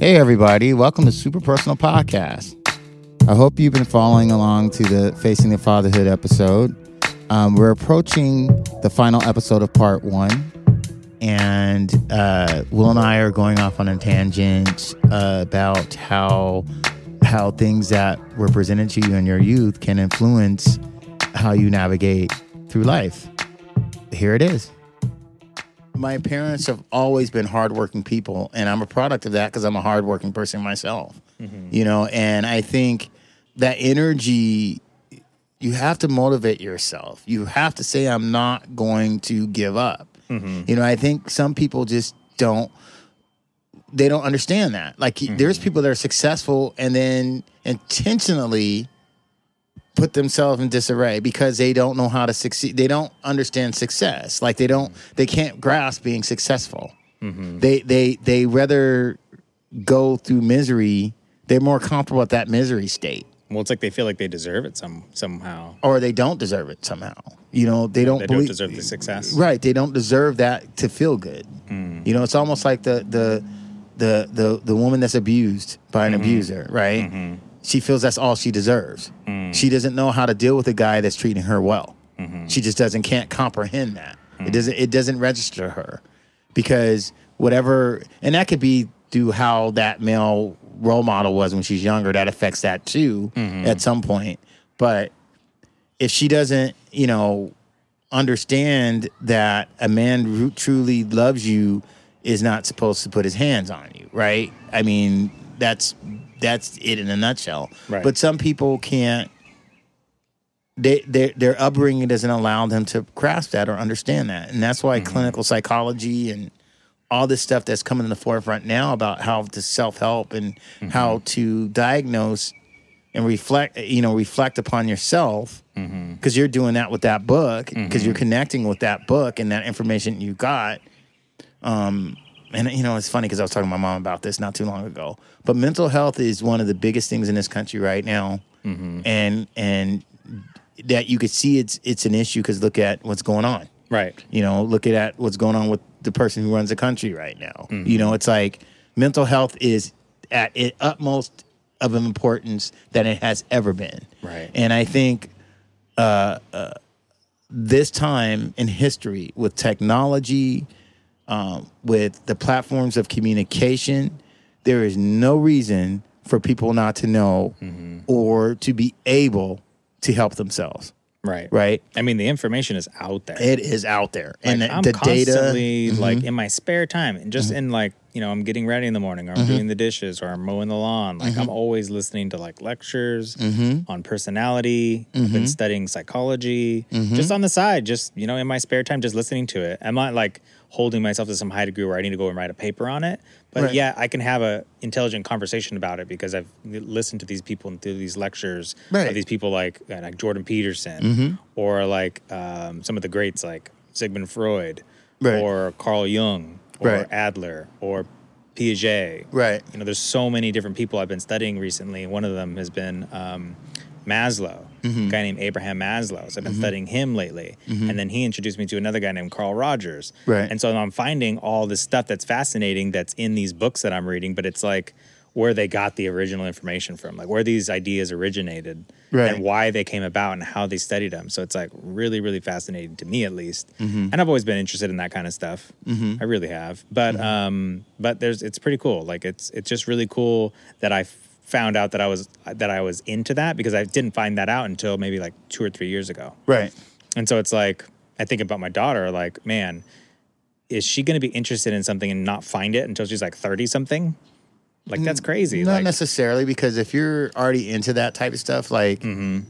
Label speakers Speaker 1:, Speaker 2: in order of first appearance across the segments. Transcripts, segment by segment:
Speaker 1: Hey, everybody. Welcome to Super Personal Podcast. I hope you've been following along to the Facing the Fatherhood episode. Um, we're approaching the final episode of part one, and uh, Wil and I are going off on a tangent uh, about how how things that were presented to you in your youth can influence how you navigate through life. Here it is my parents have always been hardworking people, and I'm a product of that because I'm a hardworking person myself. Mm-hmm. You know, and I think that energy you have to motivate yourself. You have to say, I'm not going to give up. Mm-hmm. You know, I think some people just don't they don't understand that. Like mm-hmm. there's people that are successful and then intentionally put themselves in disarray because they don't know how to succeed. They don't understand success. Like they don't they can't grasp being successful. Mm-hmm. They they they rather go through misery. They're more comfortable at that misery state.
Speaker 2: Well, it's like they feel like they deserve it some somehow.
Speaker 1: or they don't deserve it somehow. You know, they don't
Speaker 2: They
Speaker 1: believe,
Speaker 2: don't deserve the success.
Speaker 1: Right, they don't deserve that to feel good. Mm. You know, it's almost like the the the the the woman that's abused by an mm-hmm. abuser, right? Mm-hmm. She feels that's all she deserves. Mm. She doesn't know how to deal with a guy that's treating her well. Mm-hmm. She just doesn't can't comprehend that. It mm. doesn't it doesn't register her because whatever and that could be through how that male role model was when she's younger that affects that too mm-hmm. at some point but if she doesn't you know understand that a man who truly loves you is not supposed to put his hands on you right i mean that's that's it in a nutshell.
Speaker 2: Right.
Speaker 1: but some people can't they, their their upbringing doesn't allow them to grasp that or understand that, and that's why mm-hmm. clinical psychology and all this stuff that's coming in the forefront now about how to self help and mm-hmm. how to diagnose and reflect, you know, reflect upon yourself mm-hmm. because you're doing that with that book because you're connecting with that book and that information you got. Um, and you know, it's funny because I was talking to my mom about this not too long ago. But mental health is one of the biggest things in this country right now, and and that you could see it's it's an issue because look at what's going on.
Speaker 2: Right.
Speaker 1: You know, look at what's going on with the person who runs the country right now. You know, it's like mental health is at it utmost of importance than it has ever been.
Speaker 2: Right.
Speaker 1: And I think uh, uh, this time in history with technology, um, with the platforms of communication, there is no reason for people not to know or to be able to help themselves.
Speaker 2: Right.
Speaker 1: Right?
Speaker 2: I mean, the information is out there.
Speaker 1: It is out there,
Speaker 2: Like,
Speaker 1: and the,
Speaker 2: I'm
Speaker 1: the data. Mm-hmm.
Speaker 2: like in my spare time and just in like you know I'm getting ready in the morning or I'm
Speaker 1: Mm-hmm.
Speaker 2: doing the dishes or I'm mowing the lawn. Like I'm always listening to like lectures
Speaker 1: Mm-hmm.
Speaker 2: on personality. I've been studying psychology
Speaker 1: Mm-hmm.
Speaker 2: just on the side, just you know in my spare time, just listening to it. I'm not like holding myself to some high degree where I need to go and write a paper on it. But
Speaker 1: Right.
Speaker 2: yeah, I can have a intelligent conversation about it because I've listened to these people and through these lectures
Speaker 1: Right.
Speaker 2: of these people like uh, like Jordan Peterson or like um, some of the greats like Sigmund Freud
Speaker 1: Right.
Speaker 2: or Carl Jung or. Adler or Piaget.
Speaker 1: Right.
Speaker 2: You know, there's so many different people I've been studying recently. One of them has been um, Maslow,
Speaker 1: Mm-hmm.
Speaker 2: a guy named Abraham Maslow. So I've been studying him lately. And then he introduced me to another guy named Carl Rogers.
Speaker 1: Right.
Speaker 2: And so I'm finding all this stuff that's fascinating that's in these books that I'm reading, but it's like where they got the original information from, like where these ideas originated
Speaker 1: Right.
Speaker 2: and why they came about and how they studied them. So it's like really, really fascinating to me at least.
Speaker 1: Mm-hmm.
Speaker 2: And I've always been interested in that kind of stuff. I really have. But
Speaker 1: Mm-hmm.
Speaker 2: um, but there's it's pretty cool. Like it's it's just really cool that I found out that I was that I was into that because I didn't find that out until maybe like two or three years ago.
Speaker 1: Right.
Speaker 2: And so it's like I think about my daughter, like, man, is she going to be interested in something and not find it until she's like thirty something? Like that's crazy.
Speaker 1: Not
Speaker 2: like,
Speaker 1: necessarily because if you're already into that type of stuff, like,
Speaker 2: Mm-hmm.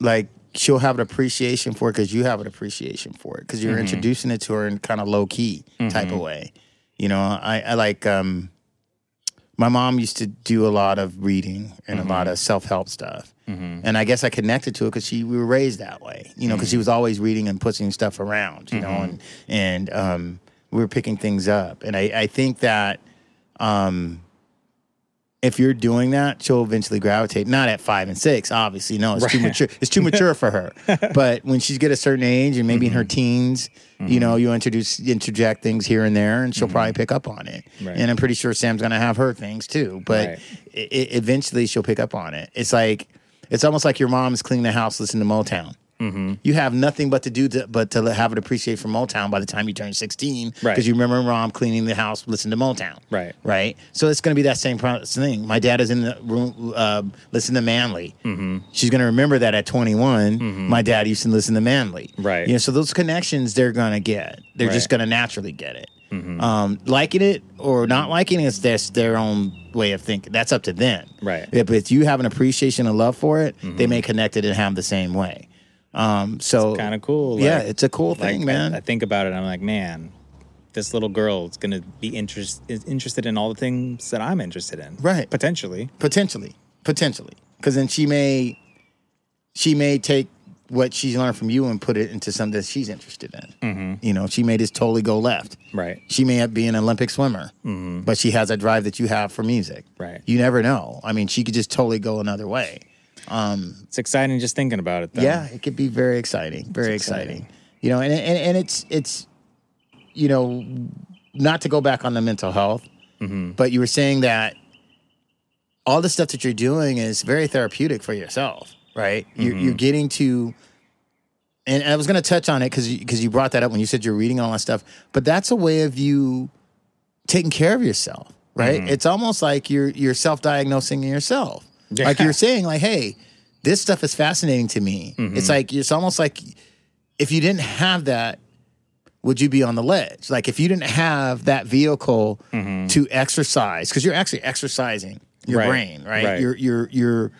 Speaker 1: like she'll have an appreciation for it because you have an appreciation for it because you're
Speaker 2: Mm-hmm.
Speaker 1: introducing it to her in kind of low key type of way. You know, I, I like. um My mom used to do a lot of reading and a
Speaker 2: Mm-hmm.
Speaker 1: lot of self help stuff, and I guess I connected to it because she we were raised that way. You know, because she
Speaker 2: Mm-hmm.
Speaker 1: was always reading and putting stuff around. You know, and and um, we were picking things up, and I I think that. um if you're doing that, she'll eventually gravitate. Not at five and six, obviously. No, it's too mature. It's too mature for her. But when she's get a certain age and maybe in
Speaker 2: Mm-hmm.
Speaker 1: her teens, you know, you introduce interject things here and there, and she'll probably pick up on it.
Speaker 2: Mm-hmm. Right.
Speaker 1: And I'm pretty sure Sam's gonna have her things too. But
Speaker 2: Right.
Speaker 1: i i eventually, she'll pick up on it. It's like it's almost like your mom's cleaning the house, listening to Motown.
Speaker 2: Mm-hmm.
Speaker 1: You have nothing but to do to, but to have an appreciate for Motown by the time you turn 16, because you remember mom cleaning the house, listening to Motown
Speaker 2: Right.
Speaker 1: right? So it's going to be that same thing. My dad is in the room, uh, listen to Manly. Mm-hmm. She's going to remember that at 21. My dad used to listen to Manly.
Speaker 2: Mm-hmm. Right.
Speaker 1: You know, so those connections they're going to get. They're just going to naturally get it. Um, liking it or not liking it is just their own way of thinking. That's up to them.
Speaker 2: Right.
Speaker 1: If, if you have an appreciation and love for it, they may connect it and have the same way. Um, so
Speaker 2: Kind of cool.
Speaker 1: yeah, it's a cool
Speaker 2: like,
Speaker 1: thing, man.
Speaker 2: I, think about it. I'm like, man, this little girl is gonna be interest is interested in all the things that I'm interested in.
Speaker 1: Right.
Speaker 2: Potentially.
Speaker 1: potentially potentially because then she may she may take what she's learned from you and put it into something that she's interested in
Speaker 2: Mm-hmm.
Speaker 1: you know she may just totally go left
Speaker 2: Right.
Speaker 1: she may be an olympic swimmer but she has a drive that you have for music
Speaker 2: Mm-hmm. Right.
Speaker 1: you never know i mean she could just totally go another way
Speaker 2: It's exciting just thinking about it. Though.
Speaker 1: yeah it could be very exciting very exciting.
Speaker 2: exciting.
Speaker 1: you know and, and and it's it's you know not to go back on the mental health
Speaker 2: Mm-hmm.
Speaker 1: but you were saying that all the stuff that you're doing is very therapeutic for yourself right you're,
Speaker 2: Mm-hmm.
Speaker 1: you're getting to and i was going to touch on it because because you brought that up when you said you're reading all that stuff but that's a way of you taking care of yourself right
Speaker 2: Mm-hmm.
Speaker 1: it's almost like you're you're self-diagnosing yourself like you're saying like hey this stuff is fascinating to me.
Speaker 2: Mm-hmm.
Speaker 1: it's like it's almost like if you didn't have that would you be on the ledge? Like if you didn't have that vehicle mm-hmm. to exercise because you're actually exercising your
Speaker 2: Right.
Speaker 1: brain right?
Speaker 2: Right.
Speaker 1: you're you're you're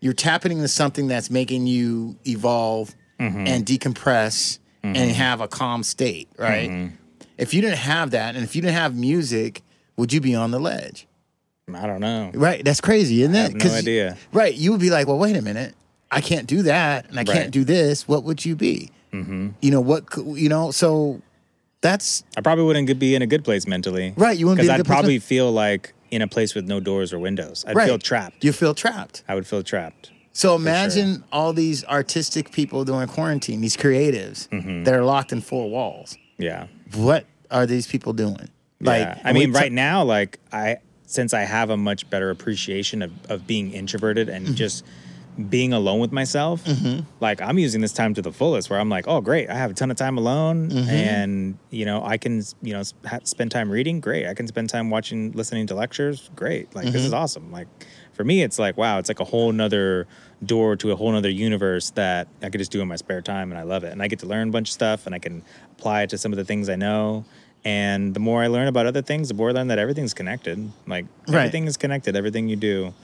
Speaker 1: you're tapping into something that's making you evolve mm-hmm. and decompress and mm-hmm. have a calm state right? If you didn't have that and if you didn't have music would you be on the ledge
Speaker 2: I don't know.
Speaker 1: Right. That's crazy, isn't it?
Speaker 2: have no idea.
Speaker 1: Right. You would be like, well, wait a minute. I can't do that and I can't do this. What would you be? Mm-hmm. You know, what, you know, so that's
Speaker 2: I probably wouldn't be in a good place mentally.
Speaker 1: Right, you wouldn't be
Speaker 2: because I'd probably
Speaker 1: men-
Speaker 2: feel like in a place with no doors or windows. I'd
Speaker 1: right.
Speaker 2: feel trapped.
Speaker 1: You feel trapped.
Speaker 2: I would feel trapped.
Speaker 1: So imagine all these artistic people during quarantine, these creatives
Speaker 2: Mm-hmm.
Speaker 1: that are locked in four walls.
Speaker 2: Yeah.
Speaker 1: What are these people doing? Like,
Speaker 2: yeah. I mean,
Speaker 1: ta-
Speaker 2: right now, like I, since I have a much better appreciation of, of being introverted and
Speaker 1: Mm-hmm.
Speaker 2: just being alone with myself, like I'm using this time to the fullest. Where I'm like, oh, great, I have a ton of time alone,
Speaker 1: Mm-hmm.
Speaker 2: and you know, I can, you know, ha- spend time reading. Great, I can spend time watching, listening to lectures. Great, like
Speaker 1: Mm-hmm.
Speaker 2: this is awesome. Like for me, it's like wow, it's like a whole nother door to a whole nother universe that I could just do in my spare time, and I love it. And I get to learn a bunch of stuff, and I can apply it to some of the things I know. And the more I learn about other things, the more I learn that everything's connected. Like
Speaker 1: Right.
Speaker 2: everything is connected. Everything you do,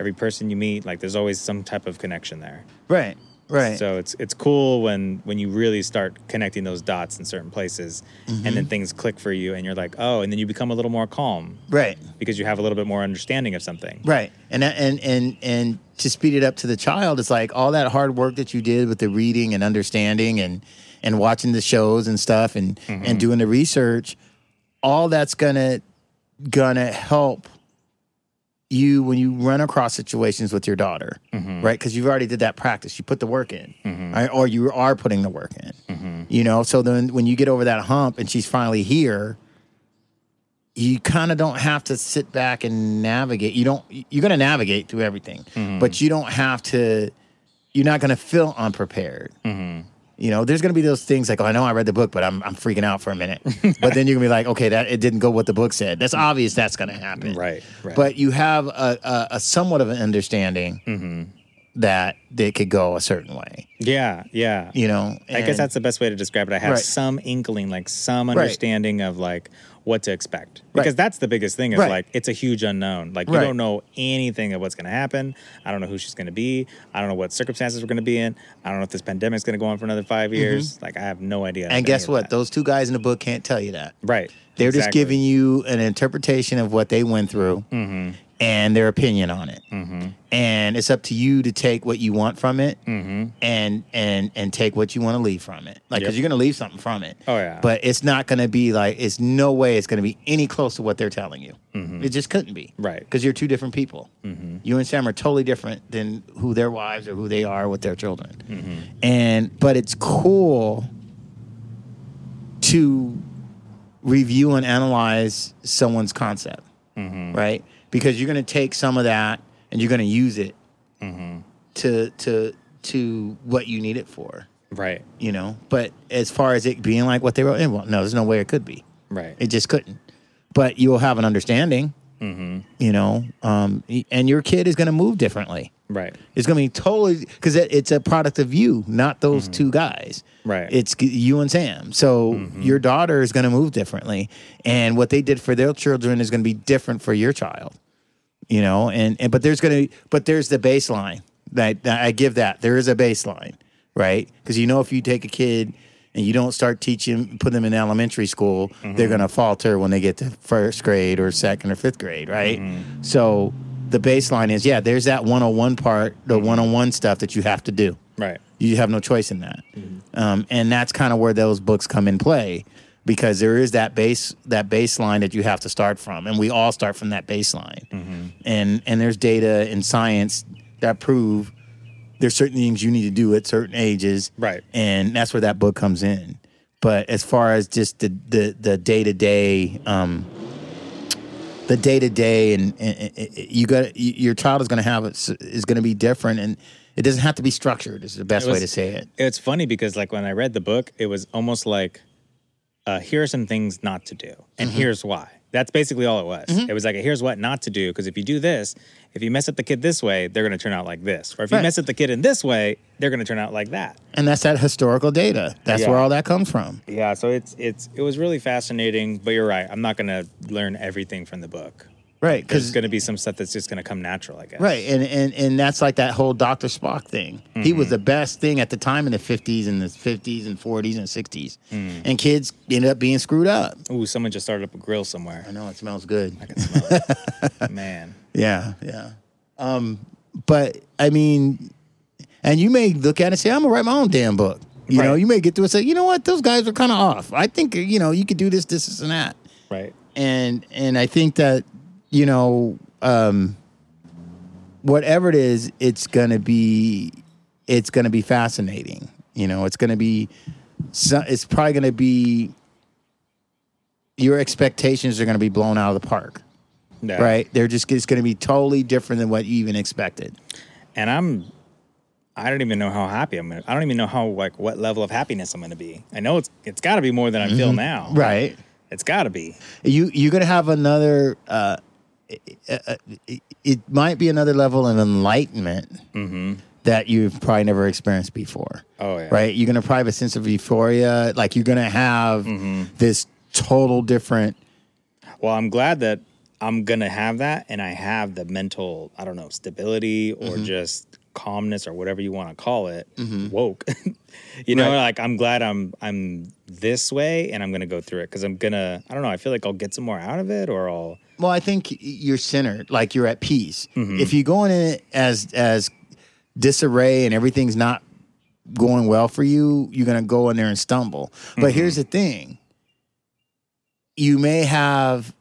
Speaker 2: every person you meet, like there's always some type of connection there.
Speaker 1: right, right.
Speaker 2: So it's it's cool when when you really start connecting those dots in certain places, and
Speaker 1: Mm-hmm.
Speaker 2: then things click for you, and you're like, oh, and then you become a little more calm
Speaker 1: right.
Speaker 2: because you have a little bit more understanding of something.
Speaker 1: Right. And and and and to speed it up to the child, it's like all that hard work that you did with the reading and understanding and and watching the shows and stuff and and mm-hmm. doing the research, all that's gonna gonna help you when you run across situations with your daughter, mm-hmm. right? Because you've already did that practice. You put the work in, mm-hmm. right? or you are putting the work in. You know, so then when you get over that hump and she's finally here, you kind of don't have to sit back and navigate. You don't. You're going to navigate through everything, but you don't have to. You're not going to feel unprepared. You know, there's going to be those things like, oh, I know I read the book, but I'm I'm freaking out for a minute. but then you're gonna be like, okay, that it didn't go what the book said. That's obvious. That's going to happen.
Speaker 2: Right, right.
Speaker 1: But you have a, a, a somewhat of an understanding mm-hmm. that it could go a certain way.
Speaker 2: Yeah, yeah.
Speaker 1: You know,
Speaker 2: I guess that's the best way to describe it. I have
Speaker 1: Right.
Speaker 2: some inkling, like some
Speaker 1: Right.
Speaker 2: understanding of like what to expect. Because
Speaker 1: Right.
Speaker 2: that's the biggest thing is
Speaker 1: Right.
Speaker 2: like it's a huge unknown. Like you don't know anything of what's going to happen. I don't know who she's going to be. I don't know what circumstances we're going to be in. I don't know if this pandemic's going to go on for another 5 years. Like I have no idea.
Speaker 1: Mm-hmm. And guess what?
Speaker 2: that.
Speaker 1: Those two guys in the book can't tell you that.
Speaker 2: right.
Speaker 1: They're just giving you an interpretation of what they went through,
Speaker 2: Mm-hmm.
Speaker 1: And their opinion on it.
Speaker 2: Mm-hmm.
Speaker 1: And it's up to you to take what you want from it
Speaker 2: Mm-hmm.
Speaker 1: and and and take what you want to leave from it. Like,
Speaker 2: Yep.
Speaker 1: because you're gonna leave something from it.
Speaker 2: Oh, yeah.
Speaker 1: But it's not gonna be like it's no way it's gonna be any close to what they're telling you. It just couldn't be.
Speaker 2: Mm-hmm. Right.
Speaker 1: Because you're two different people. You and Sam are totally different than who their wives or who they are with their children.
Speaker 2: Mm-hmm.
Speaker 1: And but it's cool to review and analyze someone's concept,
Speaker 2: Mm-hmm.
Speaker 1: right? Because you're going to take some of that and you're going to use it
Speaker 2: Mm-hmm.
Speaker 1: to to to what you need it for,
Speaker 2: Right.
Speaker 1: you know. But as far as it being like what they wrote, eh, well, no, there's no way it could be.
Speaker 2: Right.
Speaker 1: It just couldn't. But you'll have an understanding,
Speaker 2: Mm-hmm.
Speaker 1: you know, um, and your kid is going to move differently.
Speaker 2: Right.
Speaker 1: It's going to be totally because it, it's a product of you, not those two guys.
Speaker 2: Mm-hmm. Right.
Speaker 1: It's you and Sam. So your daughter is going to move differently, and what they did for their children is going to be different for your child. You know, and, and but there's going to but there's the baseline that, that I give that there is a baseline, right? Because you know if you take a kid and you don't start teaching, put them in elementary school, they're mm-hmm. going to falter when they get to first grade or second or fifth grade, right? Mm-hmm. So the baseline is yeah, there's that 101 part, the mm-hmm. 101 stuff that you have to do.
Speaker 2: Right.
Speaker 1: You have no choice in that, um, and that's kind of where those books come in play because there is that base that baseline that you have to start from, and we all start from that baseline. Mm-hmm. And and there's data and science that prove there's certain things you need to do at certain ages,
Speaker 2: Right.
Speaker 1: And that's where that book comes in. But as far as just the the the day to day, the day to day, and and- and you got your child is going to have is going to be different, and it doesn't have to be structured. Is the best
Speaker 2: It
Speaker 1: way to say it.
Speaker 2: It's funny because like when I read the book, it was almost like, uh, here are some things not to do, and
Speaker 1: Mm-hmm.
Speaker 2: here's why. That's basically all it was. It was like, here's what not to do, because if you do this, if you mess up the kid this way, they're going to turn out like this, or if you mess up the kid in this way, they're going to turn out like that.
Speaker 1: And that's that historical data. That's
Speaker 2: Yeah.
Speaker 1: where all that comes from.
Speaker 2: Yeah, so it's it's it was really fascinating, but you're right. I'm not going to learn everything from the book.
Speaker 1: Right. Because there's
Speaker 2: going to be some stuff that's just going to come natural, I guess.
Speaker 1: Right, and, and and that's like that whole Doctor Spock thing. He
Speaker 2: Mm-hmm.
Speaker 1: was the best thing at the time in the fifties and the fifties and forties and sixties,
Speaker 2: Mm.
Speaker 1: and kids ended up being screwed up.
Speaker 2: Ooh, someone just started up a grill somewhere.
Speaker 1: I know it smells good.
Speaker 2: I can smell it. Man.
Speaker 1: Yeah, yeah. Um, but I mean, and you may look at it and say, "I'm gonna write my own damn book." You know, you may get to it and say, "You know what? Those guys are kind of off. I think you know you could do this, this, this, and that."
Speaker 2: Right.
Speaker 1: and and I think that you know um, whatever it is, it's gonna be it's gonna be fascinating. You know, it's gonna be it's probably gonna be your expectations are gonna be blown out of the park,
Speaker 2: Yeah.
Speaker 1: right? They're just it's gonna be totally different than what you even expected.
Speaker 2: and I'm I don't even know how happy I'm gonna I don't even know how like what level of happiness I'm gonna be. I know it's it's gotta be more than I feel now.
Speaker 1: Mm-hmm. Right?
Speaker 2: It's gotta be.
Speaker 1: You you're gonna have another. Uh, it, might be another level of enlightenment that you've probably never experienced before.
Speaker 2: Oh yeah.
Speaker 1: right? You're gonna probably have a sense of euphoria. Like you're gonna have this total different.
Speaker 2: Well, I'm glad that I'm gonna have that and I have the mental, I don't know, stability or
Speaker 1: Mm-hmm.
Speaker 2: just calmness or whatever you want to call it. Mm-hmm. Woke. you know,
Speaker 1: Right.
Speaker 2: like I'm glad I'm I'm this way and I'm gonna go through it because I'm gonna I don't know, I feel like I'll get some more out of it or I'll
Speaker 1: Well, I think you're centered, like you're at peace. Mm-hmm. If you go in it as as disarray and everything's not going well for you, you're gonna go in there and stumble. But mm-hmm. here's the thing: you may have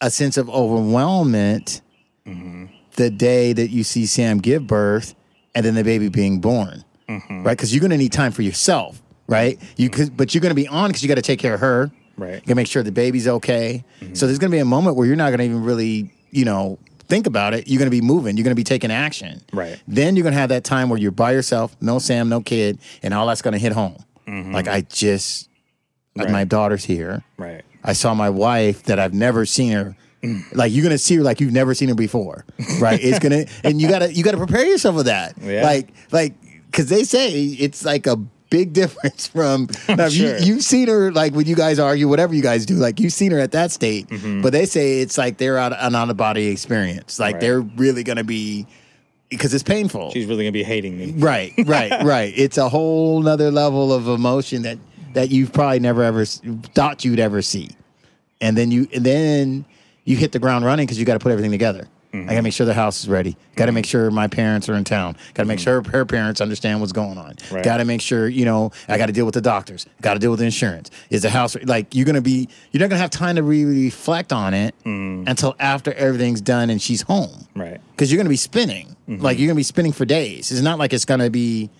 Speaker 1: a sense of overwhelmment the day that you see Sam give birth and then the baby being born, mm-hmm. right? Because you're gonna need time for yourself, right? You could, but you're gonna be on because you got to take care of her.
Speaker 2: right.
Speaker 1: You gotta make sure the baby's okay. Mm-hmm. So there's gonna be a moment where you're not gonna even really, you know, think about it. You're gonna be moving. You're gonna be taking action.
Speaker 2: Right.
Speaker 1: Then you're gonna have that time where you're by yourself, no Sam, no kid, and all that's gonna hit home. Mm-hmm. Like I just, like
Speaker 2: Right.
Speaker 1: my daughter's here.
Speaker 2: Right.
Speaker 1: I saw my wife that I've never seen her. Like you're gonna see her like you've never seen her before, right? It's gonna, and you gotta you gotta prepare yourself for that.
Speaker 2: Yeah.
Speaker 1: Like like because they say it's like a big difference from now,
Speaker 2: sure.
Speaker 1: you, you've seen her like when you guys argue, whatever you guys do, like you've seen her at that state. Mm-hmm. But they say it's like they're out an out of body experience. Like
Speaker 2: Right.
Speaker 1: they're really gonna be because it's painful.
Speaker 2: She's really gonna be hating me.
Speaker 1: Right, right, right. It's a whole nother level of emotion that that you've probably never ever thought you'd ever see, and then you and then you hit the ground running because you got to put everything together. I got to mm-hmm. make sure the house is ready. Got to make mm-hmm. sure my parents are in town. Got to make mm-hmm. sure her parents understand what's going on.
Speaker 2: Right.
Speaker 1: Got to make sure you know I got to deal with the doctors. Got to deal with the insurance. Is the house like you're gonna be? You're not gonna have time to really reflect on it until after everything's done and she's home
Speaker 2: Right.
Speaker 1: because you're going to be spinning. Like you're going to be spinning for days. It's not like it's going to be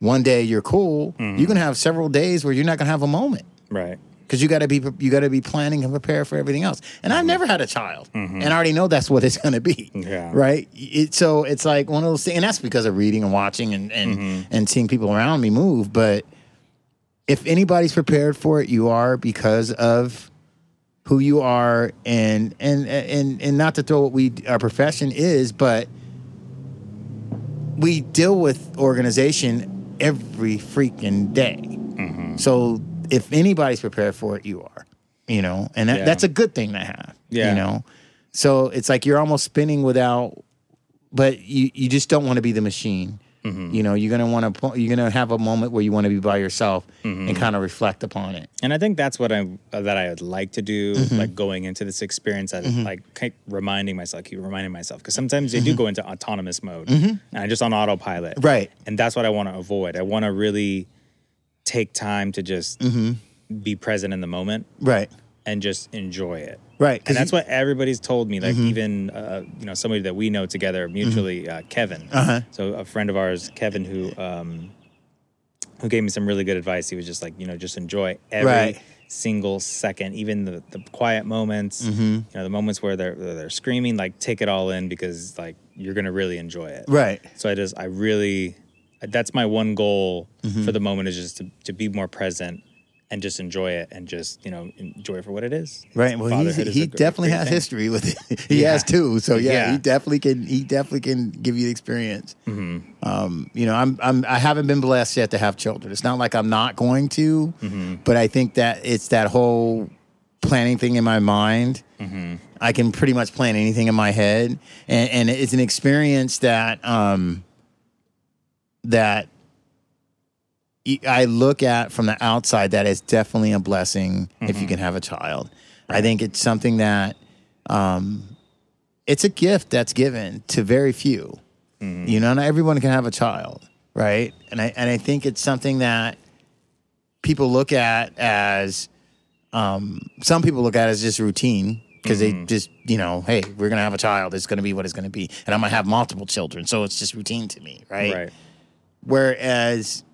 Speaker 1: one day you're cool. You're going to have several days where you're not going to have a moment
Speaker 2: Right.
Speaker 1: Because you got to be you got to be planning and prepare for everything else. And I've mm-hmm. never had a child, mm-hmm. and I already know that's what it's going to be.
Speaker 2: Yeah.
Speaker 1: Right. It, so it's like one of those things, and that's because of reading and watching and and mm-hmm. and seeing people around me move. But if anybody's prepared for it, you are because of who you are and and and and not to throw what we our profession is but we deal with organization every freaking day so if anybody's prepared for it you are you know and that,
Speaker 2: Yeah.
Speaker 1: that's a good thing to have
Speaker 2: Yeah.
Speaker 1: you know so it's like you're almost spinning without but you you just don't want to be the machine you know you're gonna want to you're gonna have a moment where you want to be by yourself and kind of reflect upon it
Speaker 2: And I think that's what I uh, that I would like to do,
Speaker 1: Mm-hmm.
Speaker 2: like going into this experience, I, like keep reminding myself, keep reminding myself, because sometimes they do go into autonomous mode, and I just on autopilot,
Speaker 1: Mm-hmm. Right.
Speaker 2: And that's what I want to avoid. I want to really take time to just
Speaker 1: Mm-hmm.
Speaker 2: be present in the moment
Speaker 1: right
Speaker 2: and just enjoy it.
Speaker 1: right
Speaker 2: And that's what everybody's told me. Like even uh, you know somebody that we know together mutually, uh, Kevin.
Speaker 1: Uh-huh.
Speaker 2: So a friend of ours, Kevin, who um, who gave me some really good advice. He was just like, you know, just enjoy every
Speaker 1: Right.
Speaker 2: single second, even the, the quiet moments.
Speaker 1: Mm-hmm.
Speaker 2: You know, the moments where they're they're screaming. Like take it all in because like you're gonna really enjoy it.
Speaker 1: right
Speaker 2: So I just I really that's my one goal
Speaker 1: Mm-hmm.
Speaker 2: for the moment is just to, to be more present and just enjoy it and just you know enjoy it for what it is.
Speaker 1: Right. Well, he's,
Speaker 2: Fatherhood is
Speaker 1: he definitely has
Speaker 2: thing.
Speaker 1: history with it. he
Speaker 2: Yeah.
Speaker 1: has too. So yeah,
Speaker 2: Yeah.
Speaker 1: he definitely can. He definitely can give you the experience.
Speaker 2: Mm-hmm.
Speaker 1: Um, you know, I'm, I'm I haven't been blessed yet to have children. It's not like I'm not going to,
Speaker 2: Mm-hmm.
Speaker 1: but I think that it's that whole planning thing in my mind.
Speaker 2: Mm-hmm.
Speaker 1: I can pretty much plan anything in my head, and, and it's an experience that um, that I look at from the outside that is definitely a blessing if you can have a child. I think it's something that um, it's a gift that's given to very few. You know, not everyone can have a child, right? And I and I think it's something that people look at as um, some people look at as just routine because they just you know, hey, we're gonna have a child. It's gonna be what it's gonna be, and I'm gonna have multiple children, so it's just routine to me, right?
Speaker 2: Right.
Speaker 1: Whereas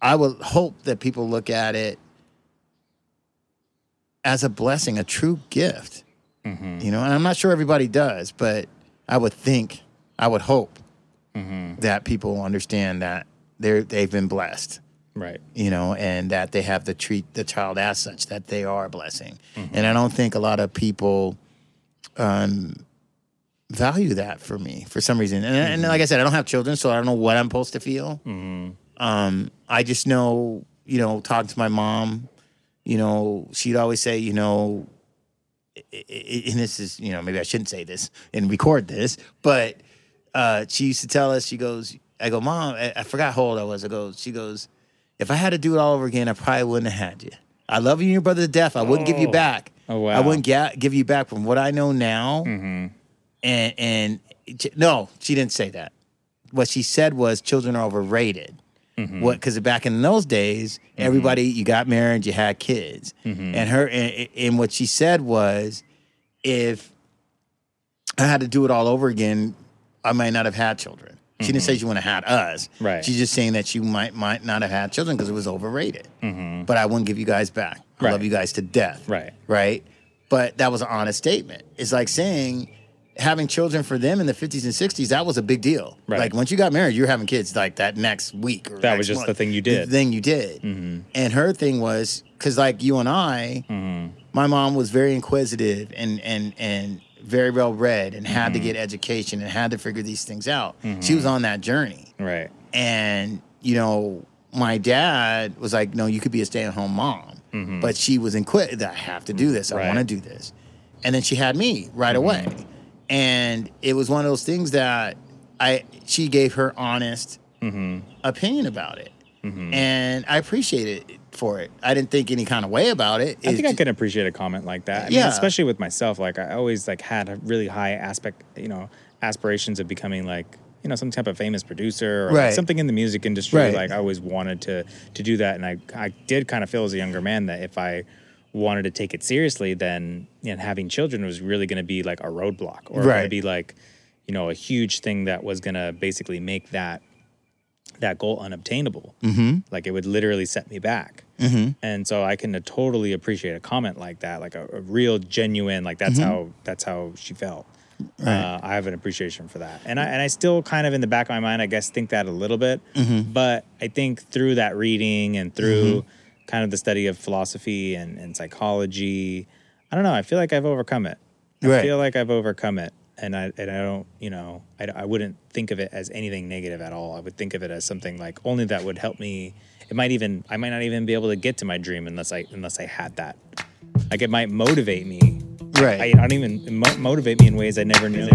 Speaker 1: I would hope that people look at it as a blessing, a true gift. Mm-hmm. You know, and I'm not sure everybody does, but I would think, I would hope mm-hmm. that people understand that they're they've been blessed,
Speaker 2: Right.
Speaker 1: you know, and that they have to treat the child as such, that they are a blessing. Mm-hmm. And I don't think a lot of people um, value that for me for some reason. And, and like I said, I don't have children, so I don't know what I'm supposed to feel. Um, I just know, you know, talking to my mom, you know, she'd always say, you know, and this is, you know, maybe I shouldn't say this and record this, but uh, she used to tell us, she goes, I go, Mom, I, I forgot how old I was. I go, she goes, if I had to do it all over again, I probably wouldn't have had you. I love you and your brother to death. I wouldn't give you
Speaker 2: Oh.
Speaker 1: back.
Speaker 2: Oh, wow.
Speaker 1: I wouldn't ga- give you back from what I know now.
Speaker 2: Mm-hmm.
Speaker 1: And and no, she didn't say that. What she said was children are overrated.
Speaker 2: Mm-hmm.
Speaker 1: What? Because back in those days, everybody you got married, you had kids,
Speaker 2: Mm-hmm.
Speaker 1: and her and, and what she said was, if I had to do it all over again, I might not have had children. She didn't say she wouldn't have had us.
Speaker 2: Mm-hmm. Right.
Speaker 1: She's just saying that she might might not have had children because it was overrated. But I wouldn't give you guys back. I
Speaker 2: Mm-hmm. Right.
Speaker 1: love you guys to death
Speaker 2: Right.
Speaker 1: right? But that was an honest statement. It's like saying having children for them in the 50s and 60s, that was a big deal.
Speaker 2: Right.
Speaker 1: Like once you got married, you were having kids like that next week. Or
Speaker 2: That
Speaker 1: next
Speaker 2: was just
Speaker 1: month.
Speaker 2: the thing you did. Mm-hmm.
Speaker 1: thing you did. And her thing was, because like you and I,
Speaker 2: Mm-hmm.
Speaker 1: my mom was very inquisitive and, and, and very well read and had to
Speaker 2: Mm-hmm.
Speaker 1: get education and had to figure these things out. She was on that journey.
Speaker 2: Right.
Speaker 1: And, you know, my dad was like, no, you could be a stay at home mom. But she was inquisitive. I have to do this. I
Speaker 2: Mm-hmm. Right.
Speaker 1: want to do this. And then she had me right away. And it was one of those things that I she gave her honest
Speaker 2: Mm-hmm.
Speaker 1: opinion about it. And I appreciated it for it. I didn't think any kind of way about it.
Speaker 2: I think I can appreciate a comment like that. I mean,
Speaker 1: Yeah.
Speaker 2: especially with myself. Like I always like had a really high aspect, you know, aspirations of becoming like you know some type of famous producer or like, something in the music industry.
Speaker 1: Right.
Speaker 2: Like I always wanted to to do that, and I I did kind of feel as a younger man that if I wanted to take it seriously, then having children was really going to be like a roadblock or going
Speaker 1: Right.
Speaker 2: to be like you know a huge thing that was going to basically make that that goal unobtainable. Mm-hmm. Like it would literally set me back. Mm-hmm. And so I can totally appreciate a comment like that, like a, a real genuine, like that's how that's how she felt. Uh, I have an appreciation for that, and I and I still kind of in the back of my mind, I guess, think that a little bit. But I think through that reading and through kind of the study of philosophy and, and psychology, I don't know. I feel like I've overcome it. I
Speaker 1: Right.
Speaker 2: feel like I've overcome it, and I and I don't, you know, I, I wouldn't think of it as anything negative at all. I would think of it as something like only that would help me. It might even I might not even be able to get to my dream unless I unless I had that. Like it might motivate me.
Speaker 1: Right.
Speaker 2: I, I don't even mo- motivate me in ways I never knew.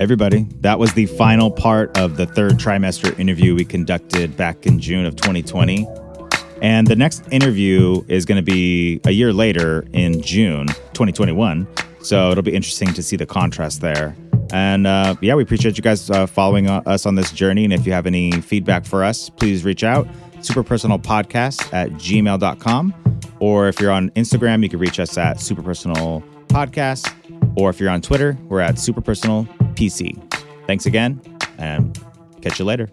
Speaker 2: Everybody, that was the final part of the third trimester interview we conducted back in June of 2020. And the next interview is going to be a year later in June 2021. So it'll be interesting to see the contrast there. And uh, yeah, we appreciate you guys uh, following uh, us on this journey. And if you have any feedback for us, please reach out. Superpersonalpodcast at gmail.com. Or if you're on Instagram, you can reach us at superpersonalpodcast. Or if you're on Twitter, we're at superpersonalpc. Thanks again, and catch you later.